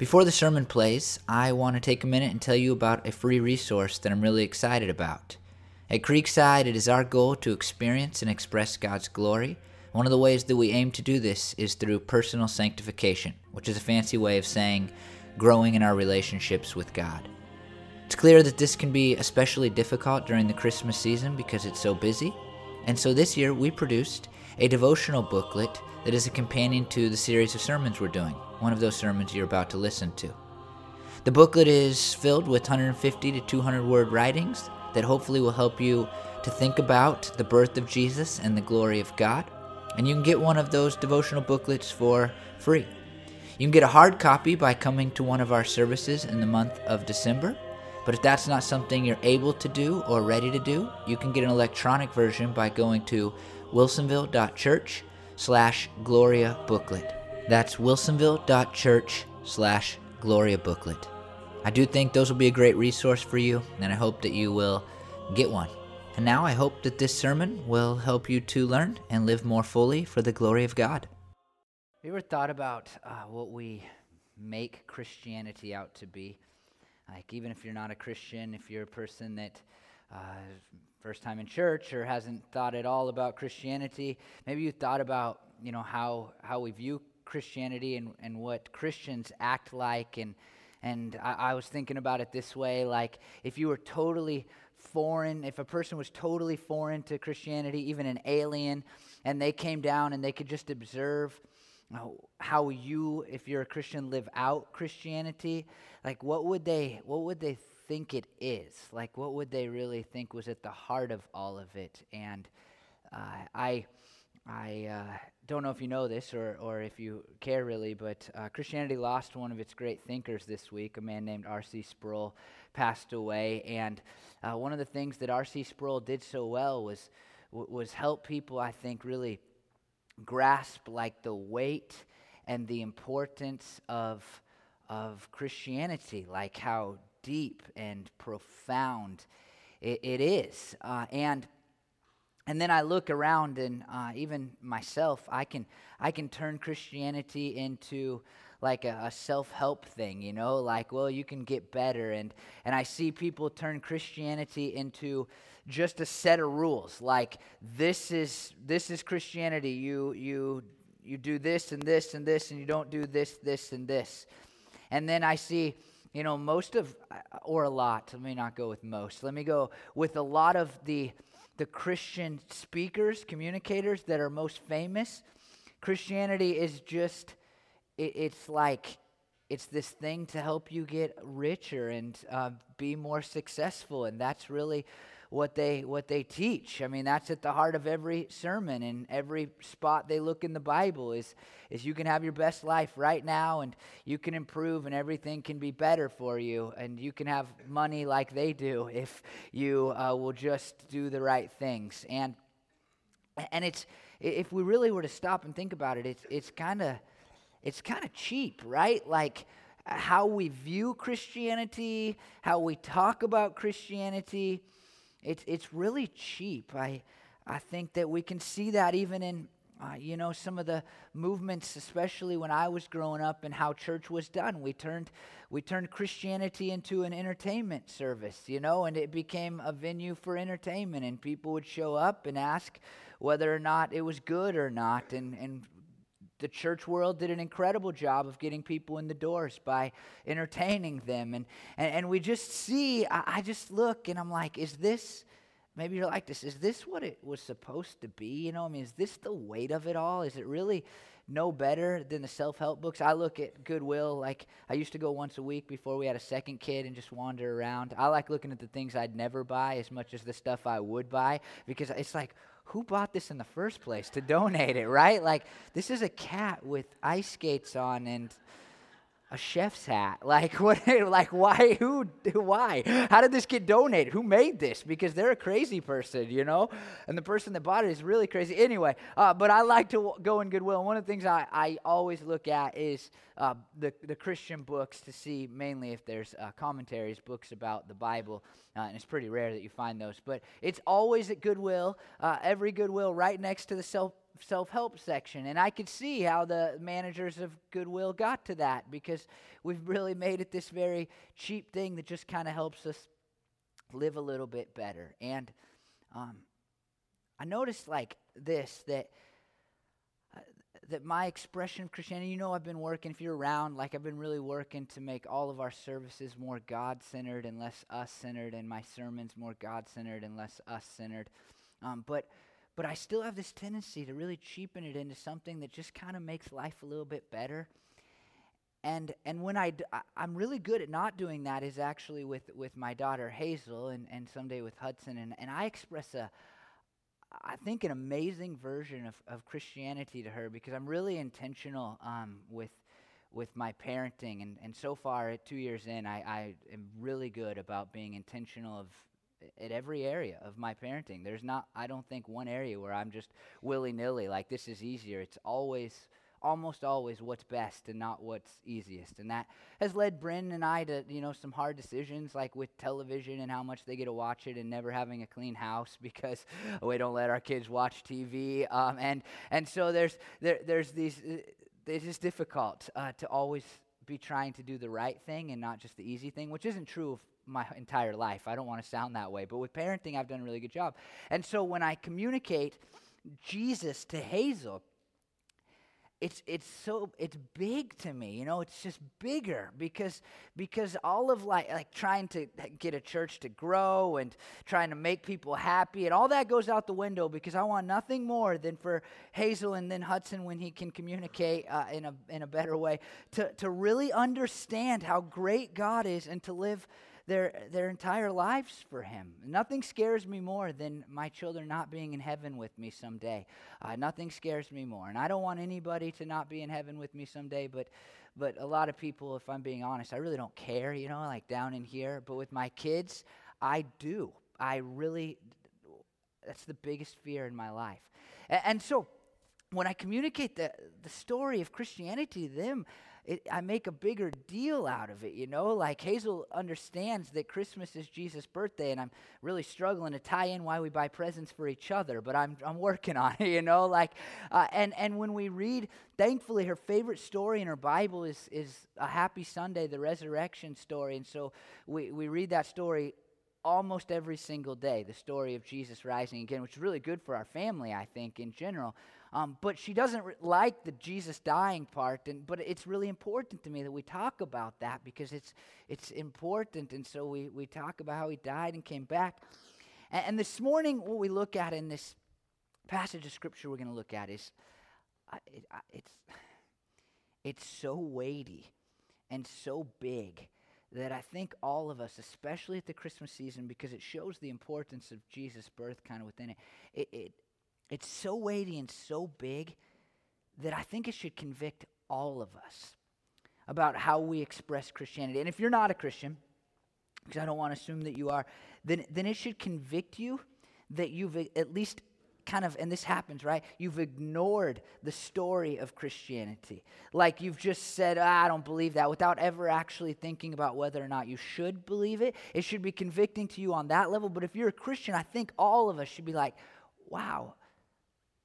Before the sermon plays, I want to take a minute and tell you about a free resource that I'm really excited about. At Creekside, it is our goal to experience and express God's glory. One of the ways that we aim to do this is through personal sanctification, which is a fancy way of saying growing in our relationships with God. It's clear that this can be especially difficult during the Christmas season because it's so busy. And so this year we produced a devotional booklet that is a companion to the series of sermons we're doing one of those sermons you're about to listen to. The booklet is filled with 150 to 200 word writings that hopefully will help you to think about the birth of Jesus and the glory of God. And you can get one of those devotional booklets for free. You can get a hard copy by coming to one of our services in the month of December. But if that's not something you're able to do or ready to do, you can get an electronic version by going to wilsonville.church slash Gloria booklet. That's wilsonville.church slash Gloria booklet. I do think those will be a great resource for you, and I hope that you will get one. And now I hope that this sermon will help you to learn and live more fully for the glory of God. Have you ever thought about uh, what we make Christianity out to be? Like, even if you're not a Christian, if you're a person that uh, first time in church or hasn't thought at all about Christianity, maybe you thought about you know how how we view Christianity and, and what Christians act like. And, and I, I was thinking about it this way like, if you were totally foreign, if a person was totally foreign to Christianity, even an alien, and they came down and they could just observe how you, if you're a Christian, live out Christianity, like what would they, what would they think it is? Like what would they really think was at the heart of all of it? And uh, I, I uh, don't know if you know this or, or if you care really, but uh, Christianity lost one of its great thinkers this week. A man named R.C. Sproul passed away. And uh, one of the things that R.C. Sproul did so well was, was help people, I think, really grasp like the weight and the importance of, of Christianity, like how deep and profound it, it is. Uh, and and then I look around, and uh, even myself, I can I can turn Christianity into like a, a self-help thing, you know, like well, you can get better, and and I see people turn Christianity into just a set of rules, like this is this is Christianity. You you you do this and this and this, and you don't do this this and this, and then I see you know most of or a lot. Let me not go with most. Let me go with a lot of the the Christian speakers, communicators that are most famous. Christianity is just, it, it's like, it's this thing to help you get richer and uh, be more successful. And that's really what they what they teach. I mean, that's at the heart of every sermon and every spot they look in the Bible is is you can have your best life right now and you can improve and everything can be better for you and you can have money like they do if you uh, will just do the right things. And and it's if we really were to stop and think about it, it's it's kind of it's kind of cheap, right? Like how we view Christianity, how we talk about Christianity it's, it's really cheap. I, I think that we can see that even in, uh, you know, some of the movements, especially when I was growing up and how church was done. We turned, we turned Christianity into an entertainment service, you know, and it became a venue for entertainment. And people would show up and ask whether or not it was good or not. And, and the church world did an incredible job of getting people in the doors by entertaining them. And, and, and we just see, I, I just look and I'm like, is this, maybe you're like this, is this what it was supposed to be? You know, I mean, is this the weight of it all? Is it really no better than the self help books. I look at Goodwill like I used to go once a week before we had a second kid and just wander around. I like looking at the things I'd never buy as much as the stuff I would buy because it's like, who bought this in the first place to donate it, right? Like, this is a cat with ice skates on and a chef's hat. Like what? Like why? Who? Why? How did this get donated? Who made this? Because they're a crazy person, you know, and the person that bought it is really crazy. Anyway, uh, but I like to go in Goodwill. And one of the things I, I always look at is uh, the the Christian books to see mainly if there's uh, commentaries, books about the Bible, uh, and it's pretty rare that you find those. But it's always at Goodwill. Uh, every Goodwill, right next to the self self help section. And I could see how the managers of Goodwill got to that because we've really made it this very cheap thing that just kind of helps us live a little bit better. And um, I noticed like this that that my expression of Christianity, you know, I've been working, if you're around, like I've been really working to make all of our services more God centered and less us centered, and my sermons more God centered and less us centered. Um, but but I still have this tendency to really cheapen it into something that just kind of makes life a little bit better. And and when I, d- I'm really good at not doing that is actually with with my daughter Hazel and and someday with Hudson and and I express a I think an amazing version of, of Christianity to her because I'm really intentional um, with with my parenting and, and so far at two years in I, I am really good about being intentional of at every area of my parenting. There's not I don't think one area where I'm just willy nilly like this is easier. It's always almost always what's best and not what's easiest. And that has led Bryn and I to, you know, some hard decisions like with television and how much they get to watch it and never having a clean house because we don't let our kids watch TV. Um, and, and so there's, there, there's these, uh, it's just difficult uh, to always be trying to do the right thing and not just the easy thing, which isn't true of my entire life. I don't want to sound that way. But with parenting, I've done a really good job. And so when I communicate Jesus to Hazel, it's it's so it's big to me you know it's just bigger because because all of like like trying to get a church to grow and trying to make people happy and all that goes out the window because i want nothing more than for hazel and then hudson when he can communicate uh, in a in a better way to to really understand how great god is and to live their, their entire lives for Him. Nothing scares me more than my children not being in heaven with me someday. Uh, nothing scares me more. And I don't want anybody to not be in heaven with me someday, but, but a lot of people, if I'm being honest, I really don't care, you know, like down in here. But with my kids, I do. I really, that's the biggest fear in my life. And, and so, when I communicate the, the story of Christianity to them, it, I make a bigger deal out of it, you know? Like Hazel understands that Christmas is Jesus' birthday, and I'm really struggling to tie in why we buy presents for each other, but I'm, I'm working on it, you know? Like, uh, and, and when we read, thankfully, her favorite story in her Bible is, is a Happy Sunday, the resurrection story. And so we, we read that story almost every single day, the story of Jesus rising again, which is really good for our family, I think, in general. Um, but she doesn't re- like the Jesus dying part, and, but it's really important to me that we talk about that because it's, it's important. And so we, we talk about how he died and came back. And, and this morning, what we look at in this passage of scripture we're going to look at is uh, it, uh, it's, it's so weighty and so big that I think all of us, especially at the Christmas season, because it shows the importance of Jesus' birth kind of within it, it, it it's so weighty and so big that I think it should convict all of us about how we express Christianity. And if you're not a Christian, because I don't want to assume that you are, then, then it should convict you that you've at least kind of, and this happens, right? You've ignored the story of Christianity. Like you've just said, ah, I don't believe that, without ever actually thinking about whether or not you should believe it. It should be convicting to you on that level. But if you're a Christian, I think all of us should be like, wow,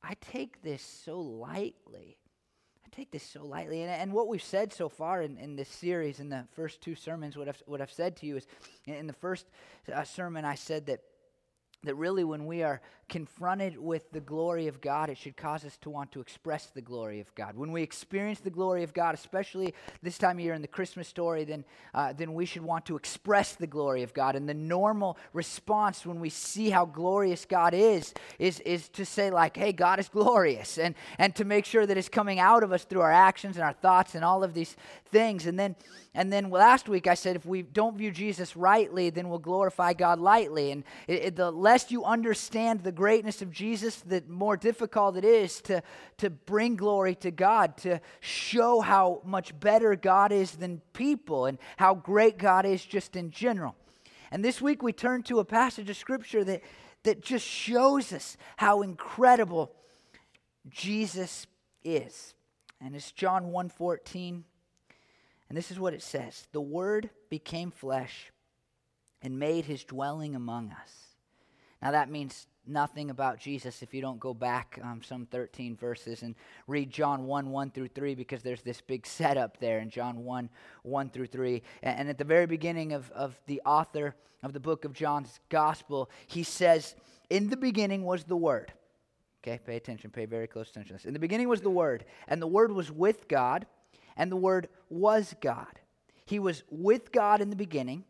I take this so lightly. I take this so lightly. And, and what we've said so far in, in this series, in the first two sermons, what I've, what I've said to you is in the first uh, sermon, I said that that really when we are confronted with the glory of God, it should cause us to want to express the glory of God. When we experience the glory of God, especially this time of year in the Christmas story, then, uh, then we should want to express the glory of God. And the normal response when we see how glorious God is, is, is to say, like, hey, God is glorious, and, and to make sure that it's coming out of us through our actions and our thoughts and all of these things. And then, and then last week I said, if we don't view Jesus rightly, then we'll glorify God lightly. And it, it, the less you understand the greatness of Jesus, the more difficult it is to, to bring glory to God, to show how much better God is than people and how great God is just in general. And this week we turn to a passage of Scripture that, that just shows us how incredible Jesus is. And it's John 1:14. And this is what it says The Word became flesh and made his dwelling among us. Now that means nothing about Jesus if you don't go back um, some 13 verses and read John 1 1 through 3 because there's this big setup there in John 1 1 through 3. And, and at the very beginning of, of the author of the book of John's gospel, he says, In the beginning was the Word. Okay, pay attention, pay very close attention to this. In the beginning was the Word, and the Word was with God, and the Word was God. He was with God in the beginning.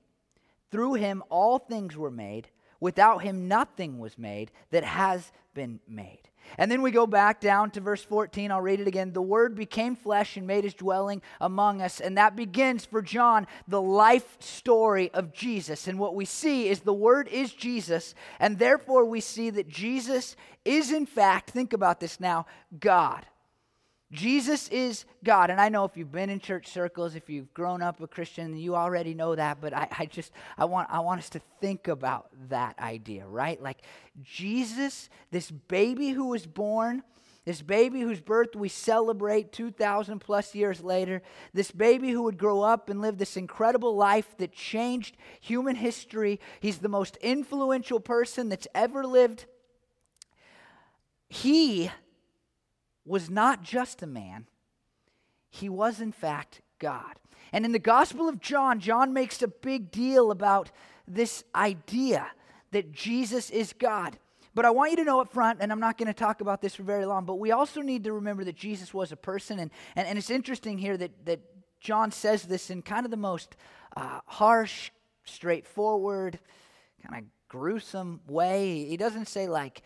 Through him all things were made Without him, nothing was made that has been made. And then we go back down to verse 14. I'll read it again. The Word became flesh and made his dwelling among us. And that begins for John the life story of Jesus. And what we see is the Word is Jesus. And therefore, we see that Jesus is, in fact, think about this now, God. Jesus is God. And I know if you've been in church circles, if you've grown up a Christian, you already know that. But I, I just, I want, I want us to think about that idea, right? Like Jesus, this baby who was born, this baby whose birth we celebrate 2,000 plus years later, this baby who would grow up and live this incredible life that changed human history. He's the most influential person that's ever lived. He was not just a man, he was, in fact, God. And in the Gospel of John, John makes a big deal about this idea that Jesus is God. But I want you to know up front, and I'm not going to talk about this for very long, but we also need to remember that Jesus was a person. And, and, and it's interesting here that, that John says this in kind of the most uh, harsh, straightforward, kind of gruesome way. He doesn't say, like,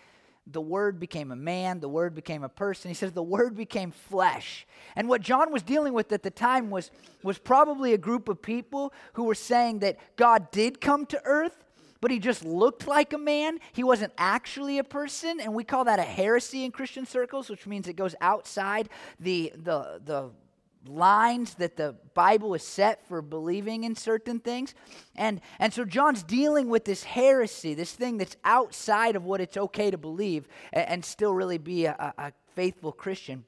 the Word became a man, the Word became a person. He says the Word became flesh. And what John was dealing with at the time was, was probably a group of people who were saying that God did come to earth, but he just looked like a man. He wasn't actually a person. And we call that a heresy in Christian circles, which means it goes outside the, the, the lines that the Bible is set for believing in certain things. And, and so John's dealing with this heresy, this thing that's outside of what it's okay to believe and, and still really be a, a faithful Christian.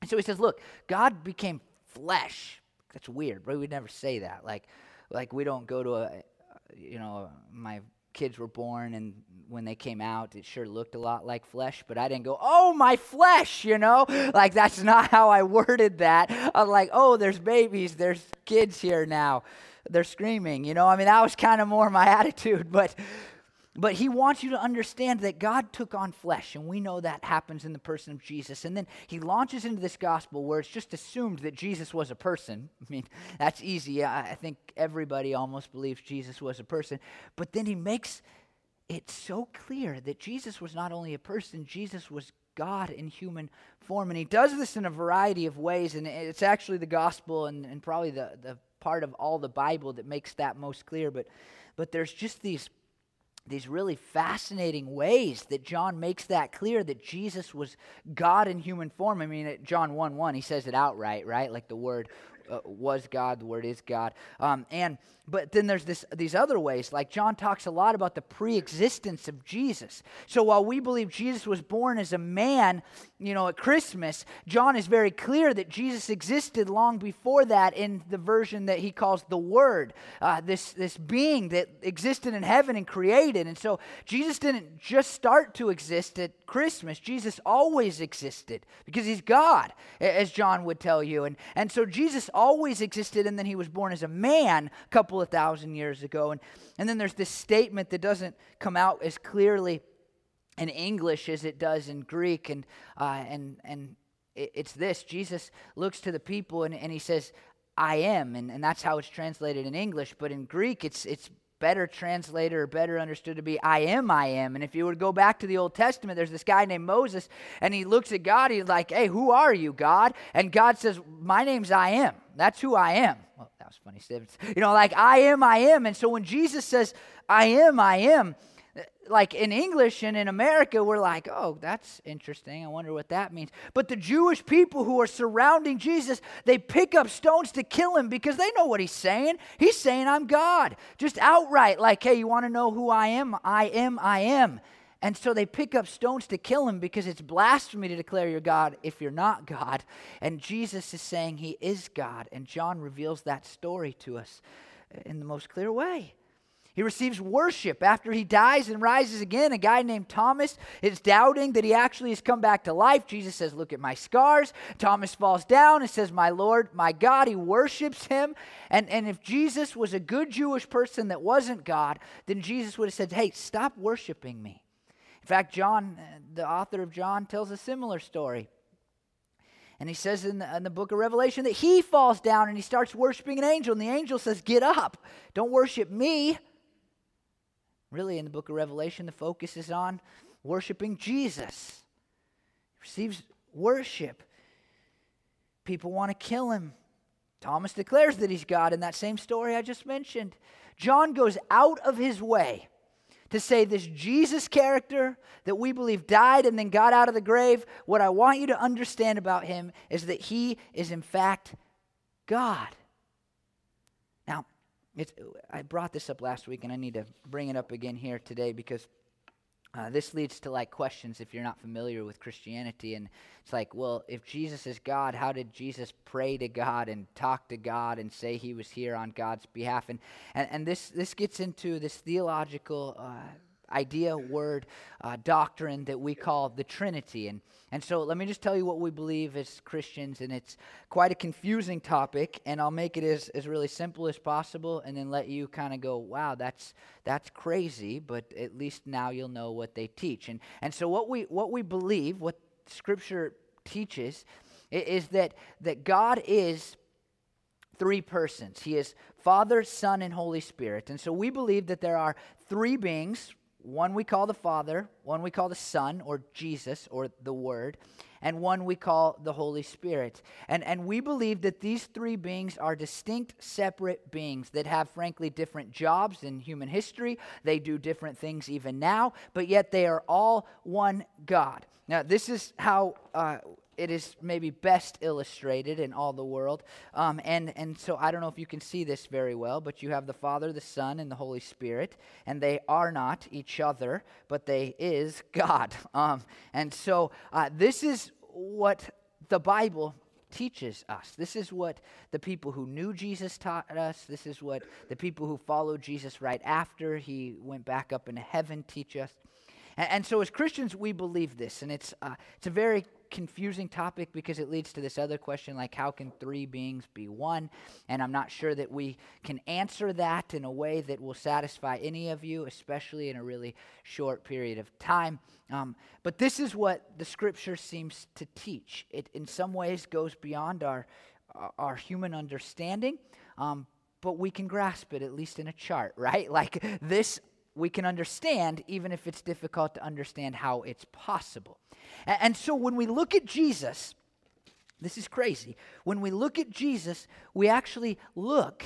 And so he says, Look, God became flesh. That's weird, but we never say that. Like, like we don't go to a, you know, my kids were born and when they came out, it sure looked a lot like flesh, but I didn't go, oh, my flesh, you know? Like, that's not how I worded that. I'm like, oh, there's babies, there's kids here now. They're screaming, you know? I mean, that was kind of more my attitude, but but he wants you to understand that God took on flesh, and we know that happens in the person of Jesus. And then he launches into this gospel where it's just assumed that Jesus was a person. I mean, that's easy. I think everybody almost believes Jesus was a person. But then he makes it so clear that Jesus was not only a person, Jesus was God in human form. And he does this in a variety of ways, and it's actually the gospel and, and probably the, the part of all the Bible that makes that most clear. But, but there's just these these really fascinating ways that John makes that clear that Jesus was God in human form. I mean, John 1 1, he says it outright, right? Like the word uh, was God, the word is God. Um, and but then there's this these other ways, like John talks a lot about the pre-existence of Jesus. So while we believe Jesus was born as a man, you know, at Christmas, John is very clear that Jesus existed long before that in the version that he calls the Word, uh, this this being that existed in heaven and created. And so Jesus didn't just start to exist at Christmas. Jesus always existed because he's God, as John would tell you. And and so Jesus always existed, and then he was born as a man a couple of thousand years ago. And, and then there's this statement that doesn't come out as clearly in English as it does in Greek. And, uh, and, and it's this Jesus looks to the people and, and he says, I am. And, and that's how it's translated in English. But in Greek, it's, it's better translated or better understood to be I am, I am. And if you to go back to the Old Testament, there's this guy named Moses, and he looks at God, he's like, Hey, who are you, God? And God says, My name's I am. That's who I am. Well, that was funny. You know, like I am, I am. And so when Jesus says, I am, I am, like in English and in America, we're like, oh, that's interesting. I wonder what that means. But the Jewish people who are surrounding Jesus, they pick up stones to kill him because they know what he's saying. He's saying, I'm God. Just outright, like, hey, you want to know who I am? I am, I am. And so they pick up stones to kill him because it's blasphemy to declare you're God if you're not God. And Jesus is saying he is God. And John reveals that story to us in the most clear way. He receives worship after he dies and rises again. A guy named Thomas is doubting that he actually has come back to life. Jesus says, Look at my scars. Thomas falls down and says, My Lord, my God. He worships him. And, and if Jesus was a good Jewish person that wasn't God, then Jesus would have said, Hey, stop worshiping me. In fact, John, uh, the author of John, tells a similar story. And he says in the, in the, book of Revelation that he falls down and he starts worshiping an angel. And the angel says, Get up. Don't worship me. Really, in the book of Revelation, the focus is on worshiping Jesus. He receives worship. People want to kill him. Thomas declares that he's God in that same story I just mentioned. John goes out of his way to say this Jesus character that we believe died and then got out of the grave. What I want you to understand about him is that he is, in fact, God. It's, I brought this up last week, and I need to bring it up again here today because uh, this leads to like questions if you're not familiar with Christianity. And it's like, well, if Jesus is God, how did Jesus pray to God and talk to God and say he was here on God's behalf? And, and, and this, this gets into this theological uh, idea, word, uh, doctrine that we call the Trinity. And, and so let me just tell you what we believe as Christians, and it's quite a confusing topic, and I'll make it as, as really simple as possible and then let you kind of go, wow, that's, that's crazy, but at least now you'll know what they teach. And, and so what we, what we believe, what Scripture teaches, is that, that God is three persons. He is Father, Son, and Holy Spirit. And so we believe that there are three beings, one we call the Father, one we call the Son, or Jesus, or the Word, and one we call the Holy Spirit. And, and we believe that these three beings are distinct, separate beings that have, frankly, different jobs in human history. They do different things even now, but yet they are all one God. Now, this is how uh, it is maybe best illustrated in all the world. Um, and, and so I don't know if you can see this very well, but you have the Father, the Son, and the Holy Spirit, and they are not each other, but they is God. Um, and so uh, this is what the Bible teaches us. This is what the people who knew Jesus taught us. This is what the people who followed Jesus right after he went back up into heaven teach us. And, so, as Christians, we believe this, and it's uh, it's a very confusing topic because it leads to this other question like how can three beings be one? And i'm not sure that we can answer that in a way that will satisfy any of you especially in a really short period of time. Um, but this is what the scripture seems to teach. It in some ways goes beyond our our human understanding um, but we can grasp it at least in a chart right? Like this we can understand, even if it's difficult to understand how it's possible. And, and, so when we look at Jesus, this is crazy. When we look at Jesus, we actually look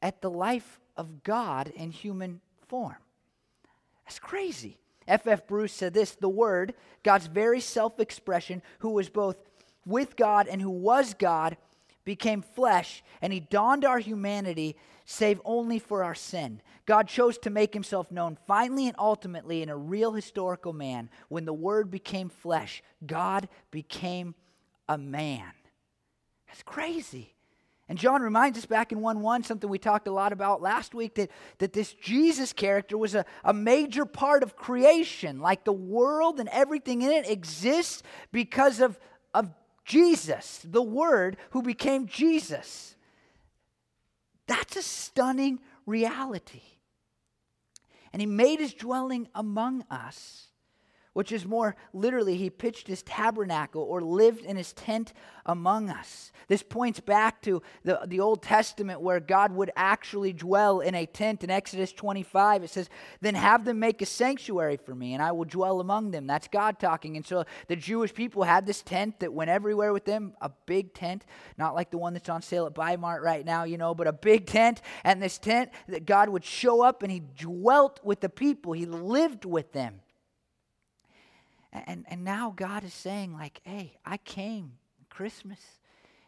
at the life of God in human form. That's crazy. F.F. F. Bruce said this the Word, God's very self expression, who was both with God and who was God, became flesh, and he donned our humanity, save only for our sin. God chose to make himself known finally and ultimately in a real historical man. When the Word became flesh, God became a man. That's crazy. And John reminds us back in 1 1, something we talked a lot about last week, that, that this Jesus character was a, a major part of creation. Like the world and everything in it exists because of, of Jesus, the Word who became Jesus. That's a stunning reality. And He made His dwelling among us which is more literally, he pitched his tabernacle or lived in his tent among us. This points back to the, the Old Testament where God would actually dwell in a tent. In Exodus 25, it says, Then have them make a sanctuary for me, and I will dwell among them. That's God talking. And so the Jewish people had this tent that went everywhere with them, a big tent, not like the one that's on sale at Bi-Mart right now, you know, but a big tent. And this tent that God would show up and he dwelt with the people, he lived with them. And, and now God is saying, like, hey, I came Christmas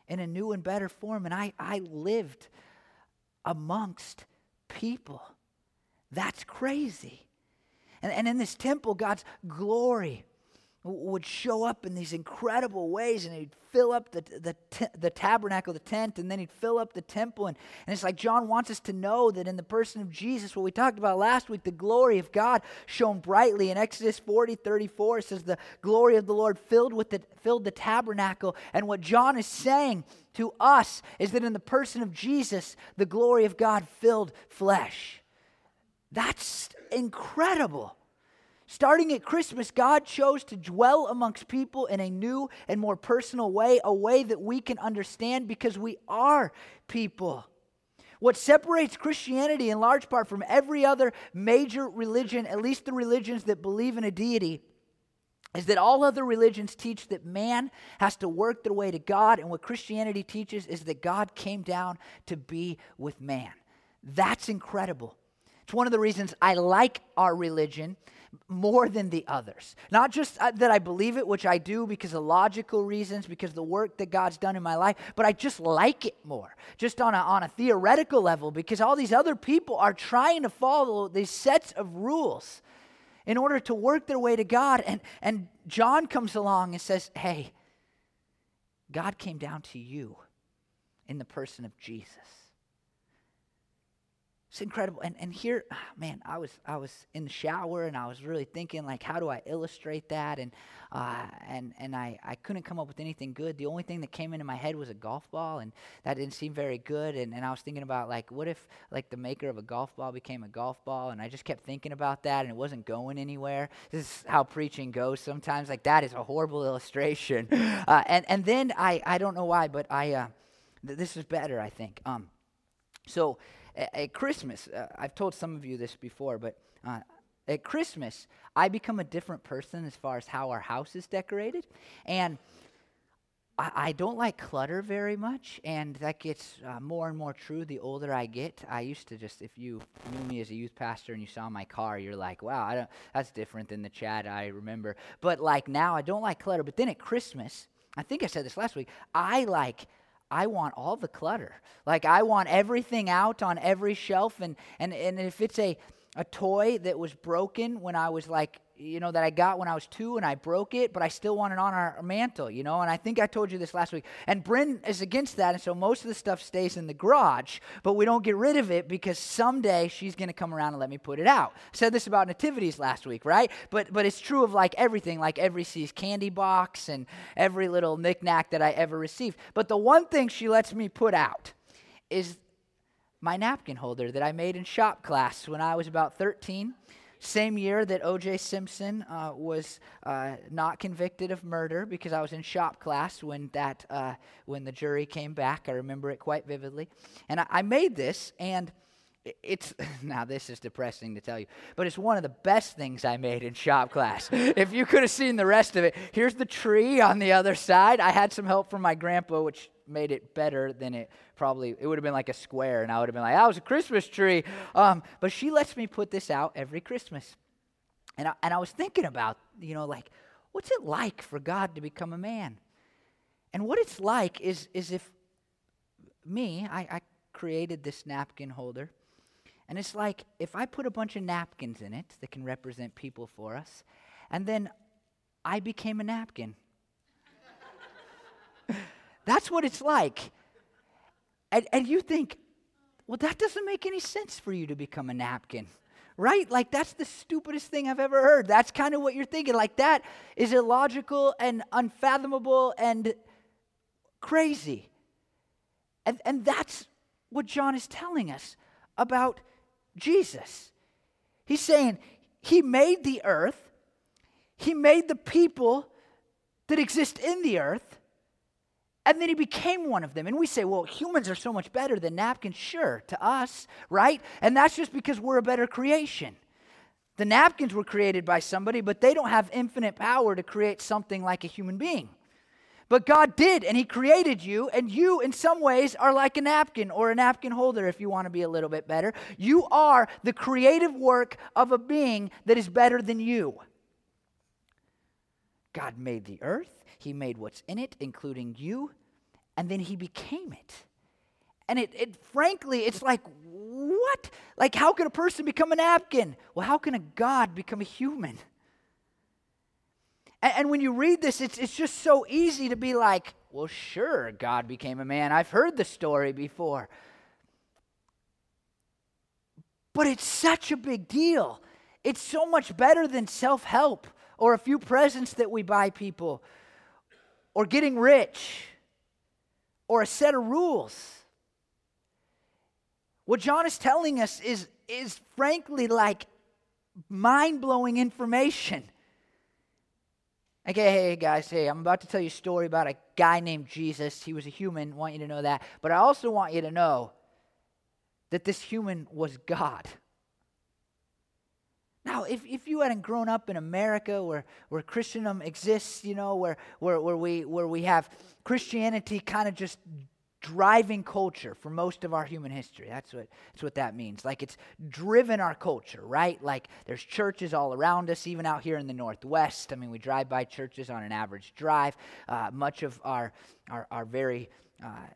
in a new and better form, and I, I lived amongst people. That's crazy. And, and in this temple, God's glory would show up in these incredible ways and he'd fill up the, the, the tabernacle, the tent, and then he'd fill up the temple. And, and it's like John wants us to know that in the person of Jesus, what we talked about last week, the glory of God shone brightly. In Exodus 40, 34, it says, The glory of the Lord filled, with the, filled the tabernacle. And what John is saying to us is that in the person of Jesus, the glory of God filled flesh. That's incredible. Starting at Christmas, God chose to dwell amongst people in a new and more personal way, a way that we can understand because we are people. What separates Christianity in large part from every other major religion, at least the religions that believe in a deity, is that all other religions teach that man has to work their way to God, and what Christianity teaches is that God came down to be with man. That's incredible. It's one of the reasons I like our religion more than the others. Not just uh, that I believe it, which I do because of logical reasons, because the work that God's done in my life, but I just like it more, just on a, on a theoretical level, because all these other people are trying to follow these sets of rules in order to work their way to God. And, and John comes along and says, Hey, God came down to you in the person of Jesus. It's incredible. And and here, man, I was I was in the shower and I was really thinking like, how do I illustrate that? And uh, and and I I couldn't come up with anything good. The only thing that came into my head was a golf ball, and that didn't seem very good. And and I was thinking about like, what if like the maker of a golf ball became a golf ball? And I just kept thinking about that, and it wasn't going anywhere. This is how preaching goes sometimes. Like that is a horrible illustration. Uh, and and then I I don't know why, but I uh, th- this is better. I think. Um, so at Christmas, uh, I've told some of you this before, but uh, at Christmas, I become a different person as far as how our house is decorated. And I, don't like clutter very much, and that gets uh, more and more true the older I get. I used to just, if you knew me as a youth pastor and you saw my car, you're like, wow, that's different than the Chad I remember. But like now, I don't like clutter. But then at Christmas, I think I said this last week, I like I want all the clutter. Like I want everything out on every shelf and and and if it's a a toy that was broken when I was like you know, that I got when I was two and I broke it, but I still want it on our mantle, you know. And I think I told you this last week. And Bryn is against that, and so most of the stuff stays in the garage, but we don't get rid of it because someday she's going to come around and let me put it out. I said this about nativities last week, right? But but it's true of like everything, like every See's candy box and every little knickknack that I ever received. But the one thing she lets me put out is my napkin holder that I made in shop class when I was about 13 same year that O.J. Simpson uh, was uh, not convicted of murder because I was in shop class when that uh, when the jury came back. I remember it quite vividly, and I, I made this and it's now this is depressing to tell you but it's one of the best things i made in shop class. If you could have seen the rest of it here's the tree on the other side. I had some help from my grandpa which made it better than it probably it would have been like a square and i would have been like that was a christmas tree. Um, but she lets me put this out every christmas. And I, and I was thinking about you know like what's it like for god to become a man? And what it's like is is if me i, I created this napkin holder and it's like if I put a bunch of napkins in it that can represent people for us, and then I became a napkin. That's what it's like. And, and you think, well, that doesn't make any sense for you to become a napkin, right? Like, that's the stupidest thing I've ever heard. That's kind of what you're thinking. Like, that is illogical and unfathomable and crazy. And, and that's what John is telling us about Jesus. He's saying he made the earth, he made the people that exist in the earth, and then he became one of them. And we say, well, humans are so much better than napkins. Sure, to us, right? And that's just because we're a better creation. The napkins were created by somebody, but they don't have infinite power to create something like a human being. But God did, and He created you, and you, in some ways, are like a napkin or a napkin holder if you want to be a little bit better. You are the creative work of a being that is better than you. God made the earth, He made what's in it, including you, and then He became it. And it, it frankly, it's like, what? Like, how can a person become a napkin? Well, how can a God become a human? And, and when you read this, it's, it's just so easy to be like, well, sure, God became a man. I've heard the story before. But it's such a big deal. It's so much better than self help or a few presents that we buy people or getting rich or a set of rules. What John is telling us is, is frankly like mind blowing information. Okay, hey guys, hey, I'm about to tell you a story about a guy named Jesus. He was a human, want you to know that. But I also want you to know that this human was God. Now, if, if you hadn't grown up in America where, where Christendom exists, you know, where, where, where, we, where we have Christianity kind of just driving culture for most of our human history. That's what, that's what that means. Like it's driven our culture, right? Like there's churches all around us, even out here in the Northwest. I mean, we drive by churches on an average drive. Uh, much of our, our, our very uh,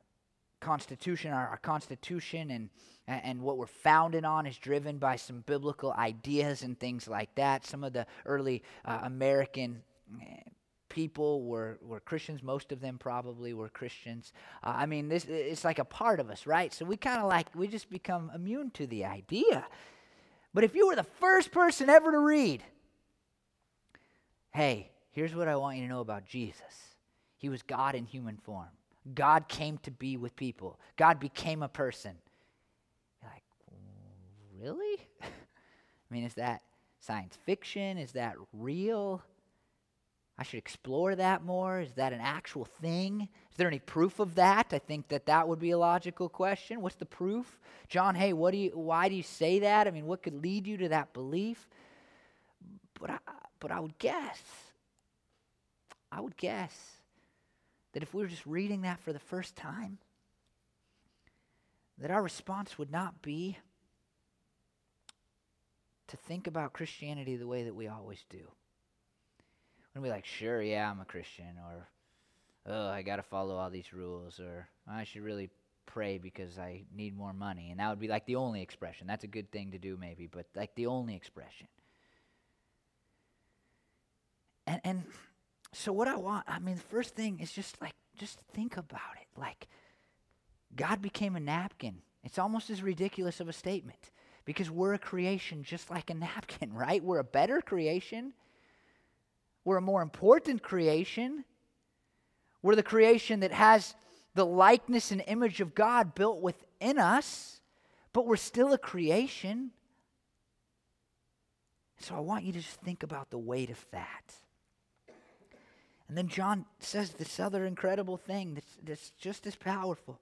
constitution, our, our constitution and, and what we're founded on is driven by some biblical ideas and things like that. Some of the early uh, American eh, people were, were Christians. Most of them probably were Christians. Uh, I mean, this it's like a part of us, right? So we kind of like, we just become immune to the idea. But if you were the first person ever to read, hey, here's what I want you to know about Jesus He was God in human form. God came to be with people, God became a person. You're like, really? I mean, is that science fiction? Is that real? I should explore that more. Is that an actual thing? Is there any proof of that? I think that that would be a logical question. What's the proof? John, hey, what do you why do you say that? I mean, what could lead you to that belief? But I but I would guess I would guess that if we were just reading that for the first time, that our response would not be to think about Christianity the way that we always do. We're be like, sure, yeah, I'm a Christian, or oh, I got to follow all these rules, or I should really pray because I need more money. And that would be like the only expression. That's a good thing to do, maybe, but like the only expression. And, and so, what I want, I mean, the first thing is just like, just think about it. Like, God became a napkin. It's almost as ridiculous of a statement because we're a creation just like a napkin, right? We're a better creation. We're a more important creation. We're the creation that has the likeness and image of God built within us, but we're still a creation. So I want you to just think about the weight of that. And then John says this other incredible thing that's, that's just as powerful.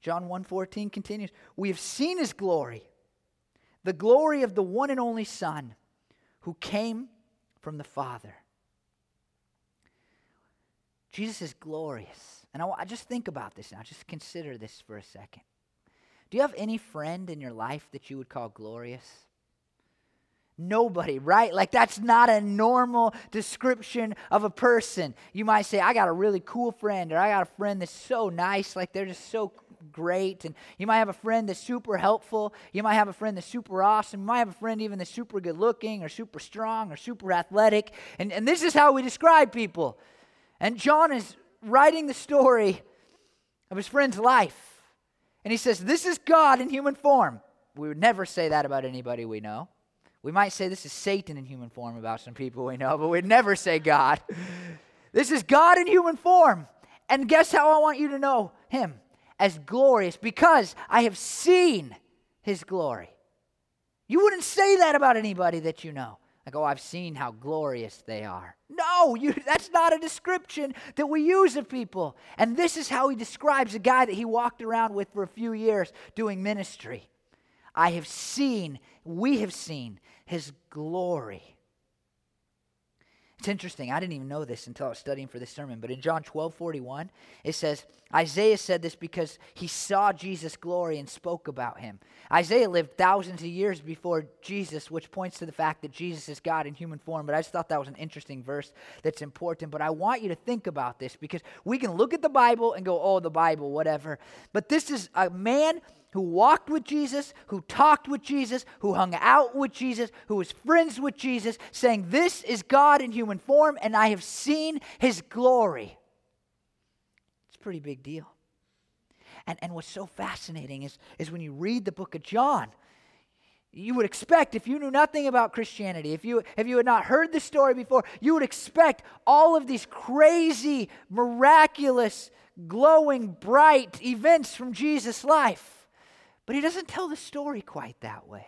John 1:14 continues, "We have seen his glory, the glory of the one and only Son, who came from the Father." Jesus is glorious. And I, I just think about this now. Just consider this for a second. Do you have any friend in your life that you would call glorious? Nobody, right? Like, that's not a normal description of a person. You might say, I got a really cool friend, or I got a friend that's so nice, like they're just so great. And you might have a friend that's super helpful. You might have a friend that's super awesome. You might have a friend even that's super good looking, or super strong, or super athletic. And, and this is how we describe people. And John is writing the story of his friend's life. And he says, This is God in human form. We would never say that about anybody we know. We might say this is Satan in human form about some people we know, but we'd never say God. This is God in human form. And guess how I want you to know him? As glorious, because I have seen his glory. You wouldn't say that about anybody that you know. Like, oh, I've seen how glorious they are. No, you, that's not a description that we use of people. And this is how he describes a guy that he walked around with for a few years doing ministry. I have seen, we have seen his glory. It's interesting. I didn't even know this until I was studying for this sermon. But in John 12 41, it says, Isaiah said this because he saw Jesus' glory and spoke about him. Isaiah lived thousands of years before Jesus, which points to the fact that Jesus is God in human form. But I just thought that was an interesting verse that's important. But I want you to think about this because we can look at the Bible and go, oh, the Bible, whatever. But this is a man who walked with Jesus, who talked with Jesus, who hung out with Jesus, who was friends with Jesus, saying, This is God in human form, and I have seen his glory. It's a pretty big deal. And, and what's so fascinating is, is when you read the book of John, you would expect if you knew nothing about christianity if you if you had not heard the story before you would expect all of these crazy miraculous glowing bright events from jesus life but he doesn't tell the story quite that way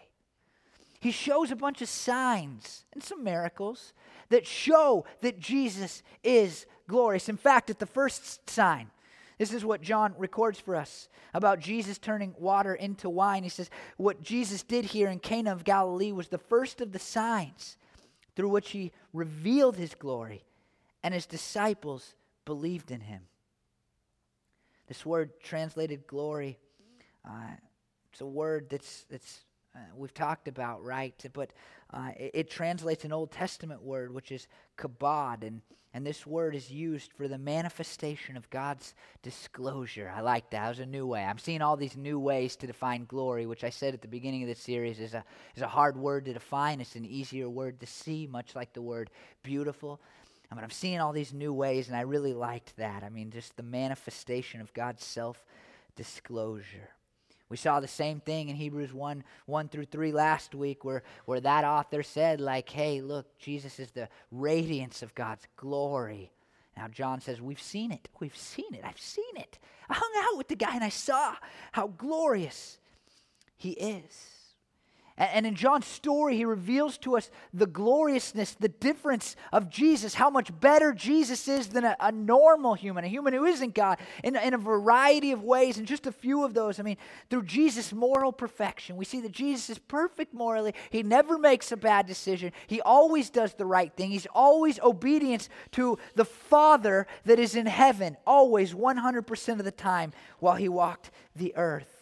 he shows a bunch of signs and some miracles that show that jesus is glorious in fact at the first sign this is what John records for us about Jesus turning water into wine. He says, What Jesus did here in Cana of Galilee was the first of the signs through which he revealed his glory, and his disciples believed in him. This word translated glory, uh, it's a word that's, that's uh, we've talked about, right? But uh, it, it, translates an Old Testament word, which is kabod, and and this word is used for the manifestation of God's disclosure. I like that. That was a new way. I'm seeing all these new ways to define glory, which I said at the beginning of this series is a, is a hard word to define. It's an easier word to see, much like the word beautiful. I mean, I'm seeing all these new ways, and I really liked that. I mean, just the manifestation of God's self disclosure. We saw the same thing in Hebrews 1 1 through 3 last week, where, where that author said, like, hey, look, Jesus is the radiance of God's glory. Now, John says, We've seen it. We've seen it. I've seen it. I hung out with the guy and I saw how glorious he is. And in John's story, he reveals to us the gloriousness, the difference of Jesus, how much better Jesus is than a, a, normal human, a human who isn't God, in, in a variety of ways. And just a few of those, I mean, through Jesus' moral perfection, we see that Jesus is perfect morally. He never makes a bad decision, he always does the right thing. He's always obedient to the Father that is in heaven, always 100% of the time while he walked the earth.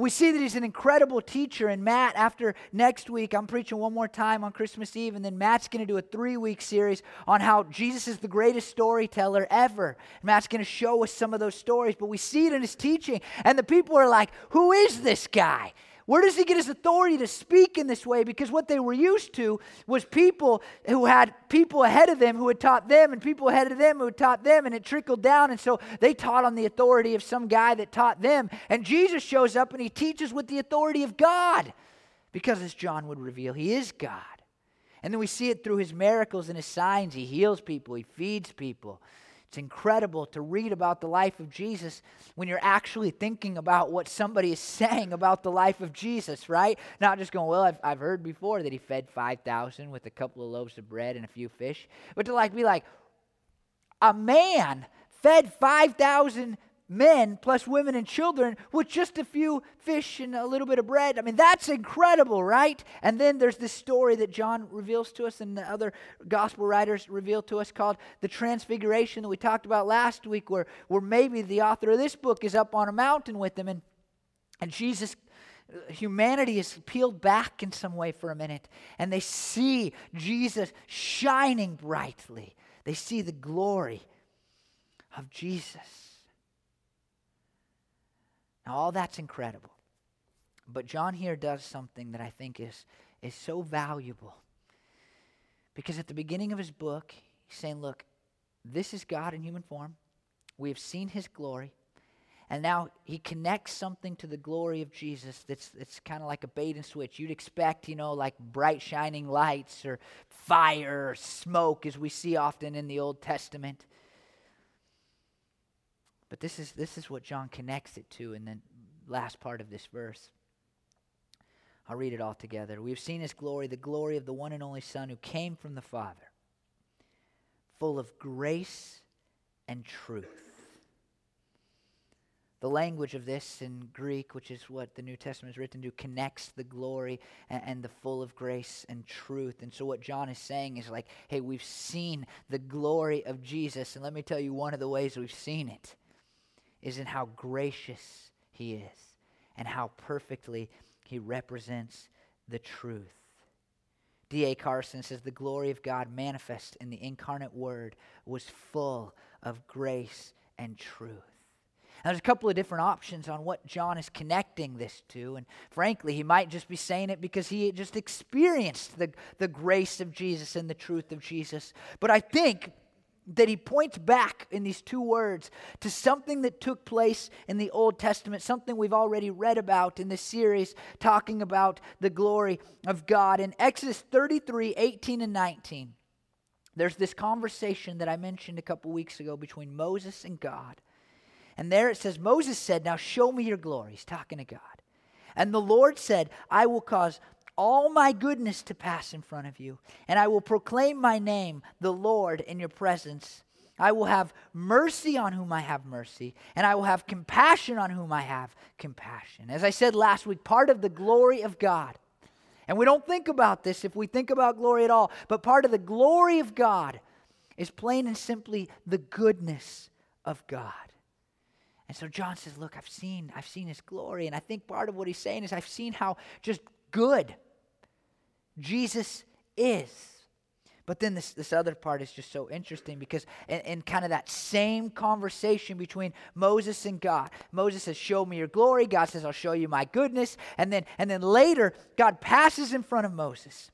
We see that he's an incredible teacher. And Matt, after next week, I'm preaching one more time on Christmas Eve, and then Matt's going to do a three week series on how Jesus is the greatest storyteller ever. Matt's going to show us some of those stories, but we see it in his teaching. And the people are like, Who is this guy? Where does he get his authority to speak in this way? Because what they were used to was people who had people ahead of them who had taught them, and people ahead of them who had taught them, and it trickled down. And so they taught on the authority of some guy that taught them. And Jesus shows up and he teaches with the authority of God. Because as John would reveal, he is God. And then we see it through his miracles and his signs. He heals people, he feeds people. It's incredible to read about the life of Jesus when you're actually thinking about what somebody is saying about the life of Jesus, right? Not just going, well, I've, I've heard before that he fed 5,000 with a couple of loaves of bread and a few fish, but to like be like, a man fed 5,000 men plus women and children with just a few fish and a little bit of bread. I mean, that's incredible, right? And then there's this story that John reveals to us and the other gospel writers reveal to us called the Transfiguration that we talked about last week, where, where maybe the author of this book is up on a mountain with them and, and Jesus humanity is peeled back in some way for a minute and they see Jesus shining brightly. They see the glory of Jesus. Now, all that's incredible. But John here does something that I think is, is so valuable. Because at the beginning of his book, he's saying, Look, this is God in human form. We have seen his glory. And now he connects something to the glory of Jesus that's, that's kind of like a bait and switch. You'd expect, you know, like bright shining lights or fire or smoke, as we see often in the Old Testament. But this is, this is what John connects it to in the last part of this verse. I'll read it all together. We have seen his glory, the glory of the one and only Son who came from the Father, full of grace and truth. The language of this in Greek, which is what the New Testament is written to, connects the glory and, and, the full of grace and truth. And so, what John is saying is like, hey, we've seen the glory of Jesus. And let me tell you one of the ways we've seen it is in how gracious he is and how perfectly he represents the truth. D.A. Carson says the glory of God manifest in the incarnate word was full of grace and truth. Now, there's a couple of different options on what John is connecting this to. And frankly, he might just be saying it because he just experienced the, the grace of Jesus and the truth of Jesus. But I think that he points back in these two words to something that took place in the Old Testament, something we've already read about in this series, talking about the glory of God. In Exodus 33 18 and 19, there's this conversation that I mentioned a couple weeks ago between Moses and God. And there it says, Moses said, Now show me your glory. He's talking to God. And the Lord said, I will cause all my goodness to pass in front of you, and I will proclaim my name, the Lord, in your presence. I will have mercy on whom I have mercy, and I will have compassion on whom I have compassion. As I said last week, part of the glory of God, and we don't think about this if we think about glory at all, but part of the glory of God is plain and simply the goodness of God. And so John says, Look, I've seen, I've seen his glory. And I think part of what he's saying is I've seen how just good Jesus is. But then this, this other part is just so interesting because in, in, kind of that same conversation between Moses and God, Moses says, Show me your glory. God says, I'll show you my goodness. And then, and then later, God passes in front of Moses.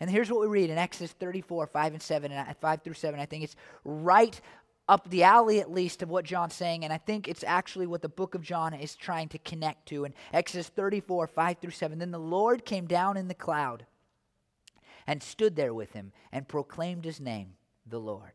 And here's what we read in Exodus 34, 5 and 7, and 5 through 7. I think it's right up the alley, at least, of what John's saying. And I think it's actually what the book of John is trying to connect to. In Exodus 34, 5 through 7, then the Lord came down in the cloud and stood there with him and proclaimed his name, the Lord.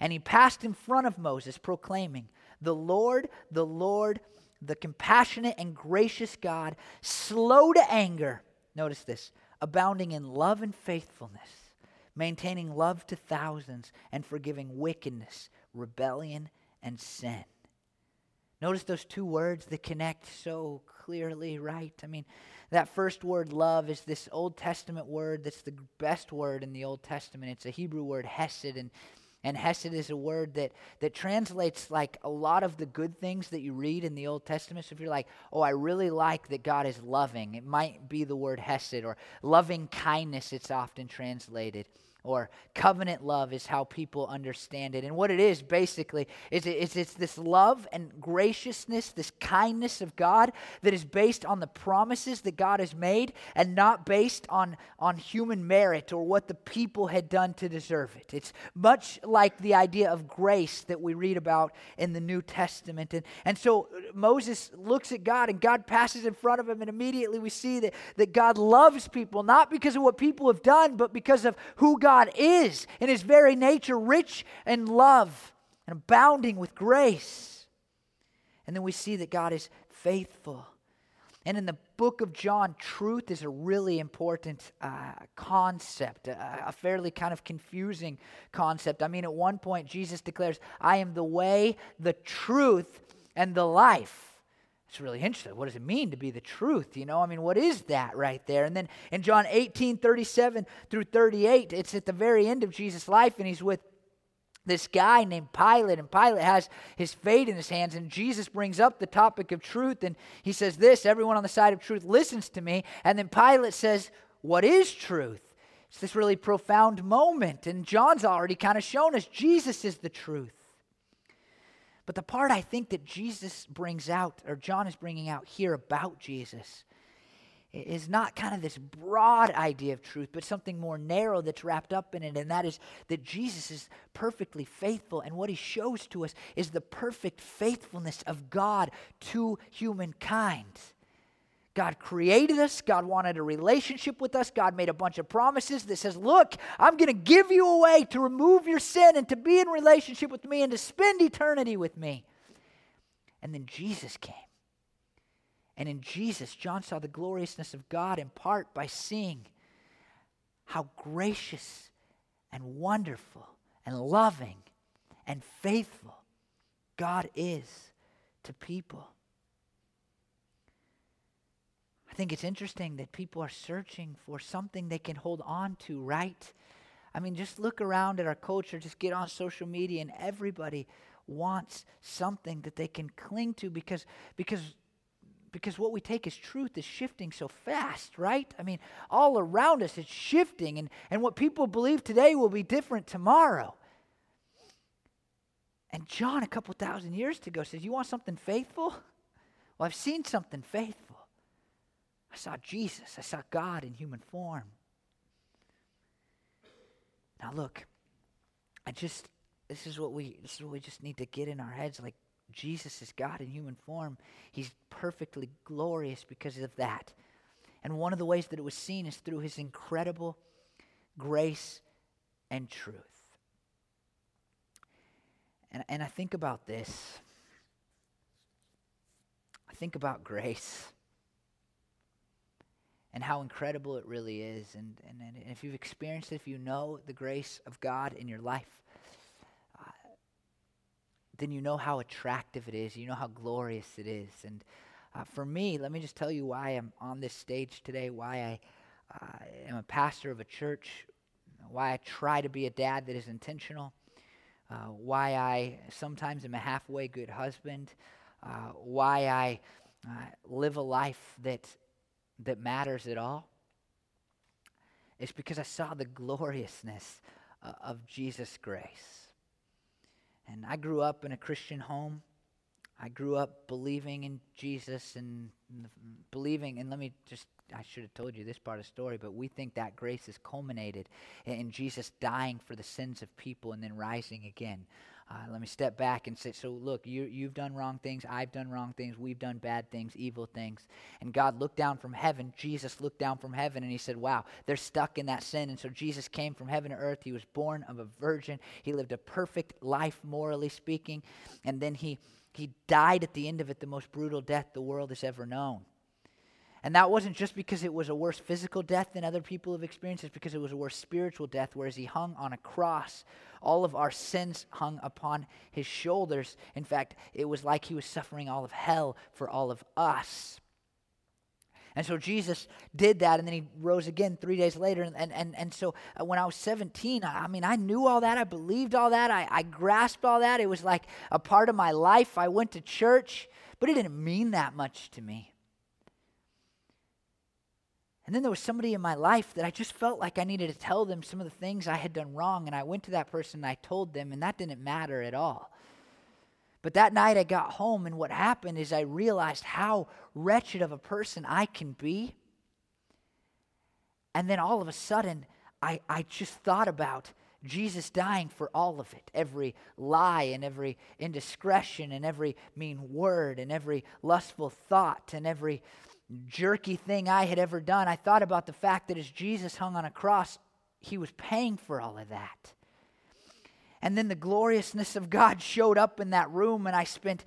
And he passed in front of Moses, proclaiming, The Lord, the Lord, the compassionate and gracious God, slow to anger. Notice this abounding in love and faithfulness, maintaining love to thousands, and forgiving wickedness, rebellion, and sin. Notice those two words that connect so clearly, right? I mean, that first word, love, is this Old Testament word that's the best word in the Old Testament. It's a Hebrew word, hesed, and and hesed is a word that, that translates like a lot of the good things that you read in the Old Testament. So if you're like, oh, I really like that God is loving, it might be the word hesed or loving kindness, it's often translated or covenant love is how people understand it. And what it is basically is, it, is it's this love and graciousness, this kindness of God that is based on the promises that God has made and not based on, on human merit or what the people had done to deserve it. It's much like the idea of grace that we read about in the New Testament. And, and so Moses looks at God and God passes in front of him, and immediately we see that, that God loves people, not because of what people have done, but because of who God God is in his very nature, rich in love and abounding with grace. And then we see that God is faithful. And in the book of John, truth is a really important uh, concept, a, a fairly kind of confusing concept. I mean, at one point, Jesus declares, I am the way, the truth, and the life. It's really interesting. What does it mean to be the truth? You know, I mean, what is that right there? And then in John 18, 37 through 38, it's at the very end of Jesus' life, and he's with this guy named Pilate, and Pilate has his fate in his hands, and Jesus brings up the topic of truth, and he says, This, everyone on the side of truth listens to me. And then Pilate says, What is truth? It's this really profound moment, and John's already kind of shown us Jesus is the truth. But the part I think that Jesus brings out, or John is bringing out here about Jesus, is not kind of this broad idea of truth, but something more narrow that's wrapped up in it, and that is that Jesus is perfectly faithful, and what he shows to us is the perfect faithfulness of God to humankind. God created us. God wanted a relationship with us. God made a bunch of promises that says, "Look, I'm going to give you a way to remove your sin and to be in relationship with me and to spend eternity with me." And then Jesus came. And in Jesus, John saw the gloriousness of God in part by seeing how gracious and wonderful and loving and faithful God is to people think it's interesting that people are searching for something they can hold on to, right? I mean, just look around at our culture, just get on social media, and everybody wants something that they can cling to because, because, because what we take as truth is shifting so fast, right? I mean, all around us it's shifting, and, and what people believe today will be different tomorrow. And John, a couple thousand years ago, says, You want something faithful? Well, I've seen something faithful. I saw Jesus, I saw God in human form. Now, look, I just, this is what we, this is what we just need to get in our heads. Like, Jesus is God in human form. He's perfectly glorious because of that. And one of the ways that it was seen is through his incredible grace and truth. And, and I think about this. I think about grace and how incredible it really is. And, and, and if you've experienced it, if you know the grace of God in your life, uh, then you know how attractive it is. You know how glorious it is. And uh, for me, let me just tell you why I'm on this stage today, why I uh, am a pastor of a church, why I try to be a dad that is intentional, uh, why I sometimes am a halfway good husband, uh, why I live a life that, that matters at all. It's because I saw the gloriousness uh, of Jesus' grace. And I grew up in a Christian home. I grew up believing in Jesus and believing, and let me just, I should have told you this part of the story, but we think that grace is culminated in Jesus dying for the sins of people and then rising again. Uh, let me step back and say, so look, you, you've done wrong things. I've done wrong things. We've done bad things, evil things. And God looked down from heaven. Jesus looked down from heaven and he said, wow, they're stuck in that sin. And so Jesus came from heaven to earth. He was born of a virgin. He lived a perfect life, morally speaking. And then he, he died at the end of it, the most brutal death the world has ever known. And that wasn't just because it was a worse physical death than other people have experienced, it's because it was a worse spiritual death, whereas he hung on a cross. All of our sins hung upon his shoulders. In fact, it was like he was suffering all of hell for all of us. And so Jesus did that, and then he rose again three days later. And, and, and, so uh, when I was 17, I, I, mean, I knew all that. I believed all that. I, I grasped all that. It was like a part of my life. I went to church, but it didn't mean that much to me. And then there was somebody in my life that I just felt like I needed to tell them some of the things I had done wrong. And I went to that person and I told them, and that didn't matter at all. But that night I got home, and what happened is I realized how wretched of a person I can be. And then all of a sudden, I, I just thought about Jesus dying for all of it every lie and every indiscretion and every mean word and every lustful thought and every jerky thing I had ever done, I thought about the fact that as Jesus hung on a cross, he was paying for all of that. And then the gloriousness of God showed up in that room, and I spent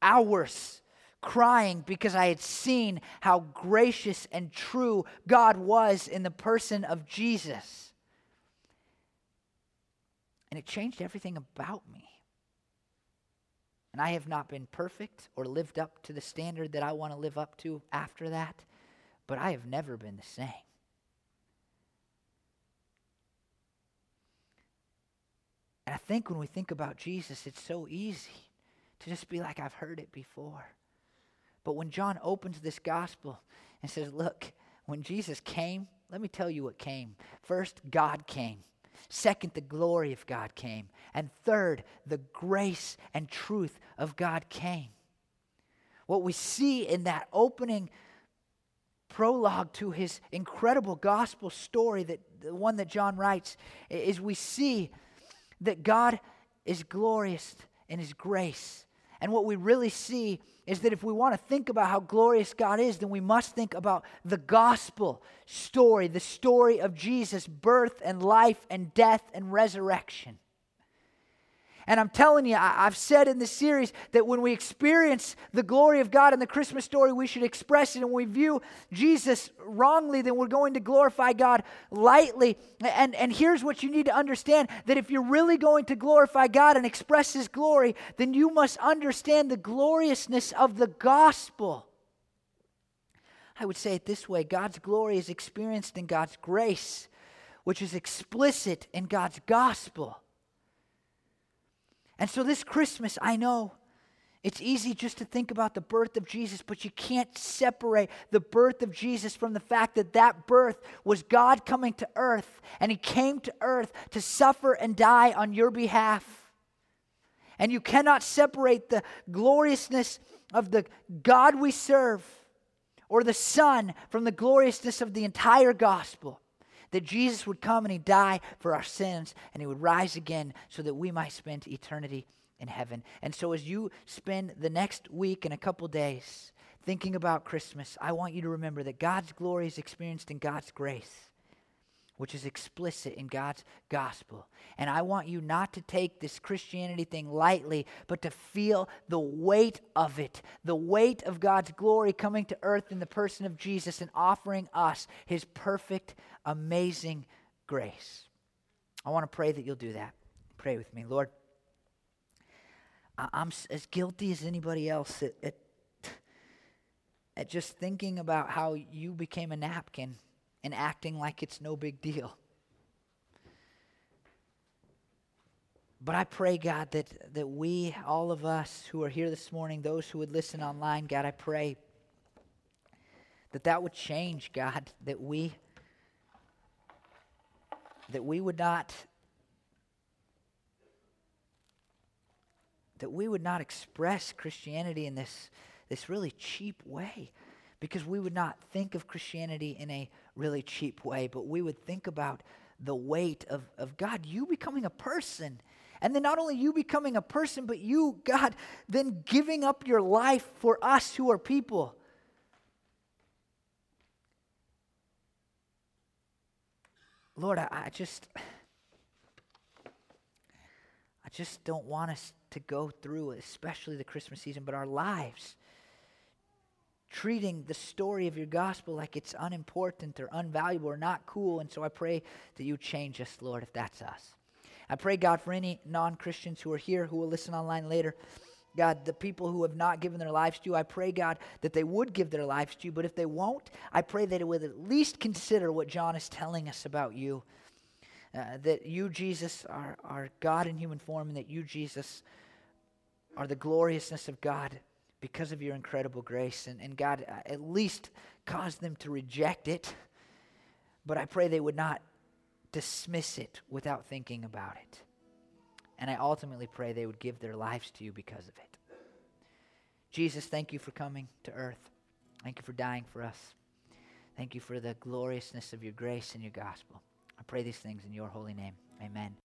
hours crying because I had seen how gracious and true God was in the person of Jesus. And it changed everything about me. And I have not been perfect or lived up to the standard that I want to live up to after that, but I have never been the same. And I think when we think about Jesus, it's so easy to just be like, I've heard it before. But when John opens this gospel and says, Look, when Jesus came, let me tell you what came. First, God came. Second, the glory of God came. And third, the grace and truth of God came. What we see in that opening prologue to his incredible gospel story, that the one that John writes, is we see that God is glorious in his grace. And what we really see is that if we want to think about how glorious God is, then we must think about the gospel story, the story of Jesus' birth and life and death and resurrection. And I'm telling you, I, have said in this series that when we experience the glory of God in the Christmas story, we should express it. And when we view Jesus wrongly, then we're going to glorify God lightly. And, and here's what you need to understand that if you're really going to glorify God and express His glory, then you must understand the gloriousness of the gospel. I would say it this way God's glory is experienced in God's grace, which is explicit in God's gospel. And so this Christmas, I know it's easy just to think about the birth of Jesus, but you can't separate the birth of Jesus from the fact that that birth was God coming to earth, and He came to earth to suffer and die on your behalf. And you cannot separate the gloriousness of the God we serve or the Son from the gloriousness of the entire gospel. That Jesus would come and He'd die for our sins and He would rise again so that we might spend eternity in heaven. And so, as you spend the next week and a couple days thinking about Christmas, I want you to remember that God's glory is experienced in God's grace which is explicit in God's gospel. And I want you not to take this Christianity thing lightly, but to feel the weight of it, the weight of God's glory coming to earth in the person of Jesus and offering us his perfect, amazing grace. I want to pray that you'll do that. Pray with me. Lord, I'm as guilty as anybody else at, at, at just thinking about how you became a napkin and acting like it's no big deal. But I pray, God, that, that we, all of us who are here this morning, those who would listen online, God, I pray that that would change, God, that we that we would not that we would not express Christianity in this this really cheap way because we would not think of Christianity in a really cheap way, but we would think about the weight of, of God, you becoming a person. And then not only you becoming a person, but you, God, then giving up your life for us who are people. Lord, I, I just I just don't want us to go through, especially the Christmas season, but our lives treating the story of your gospel like it's unimportant or unvaluable or not cool. And so I pray that you change us, Lord, if that's us. I pray, God, for any non Christians who are here who will listen online later. God, the people who have not given their lives to you, I pray, God, that they would give their lives to you. But if they won't, I pray that it would at least consider what John is telling us about you. Uh, that you, Jesus, are, are God in human form, and that you, Jesus, are the gloriousness of God because of your incredible grace. And, and God, uh, at least cause them to reject it. But I pray they would not dismiss it without thinking about it. And I ultimately pray they would give their lives to you because of it. Jesus, thank you for coming to earth. Thank you for dying for us. Thank you for the gloriousness of your grace and your gospel. I pray these things in your holy name. Amen.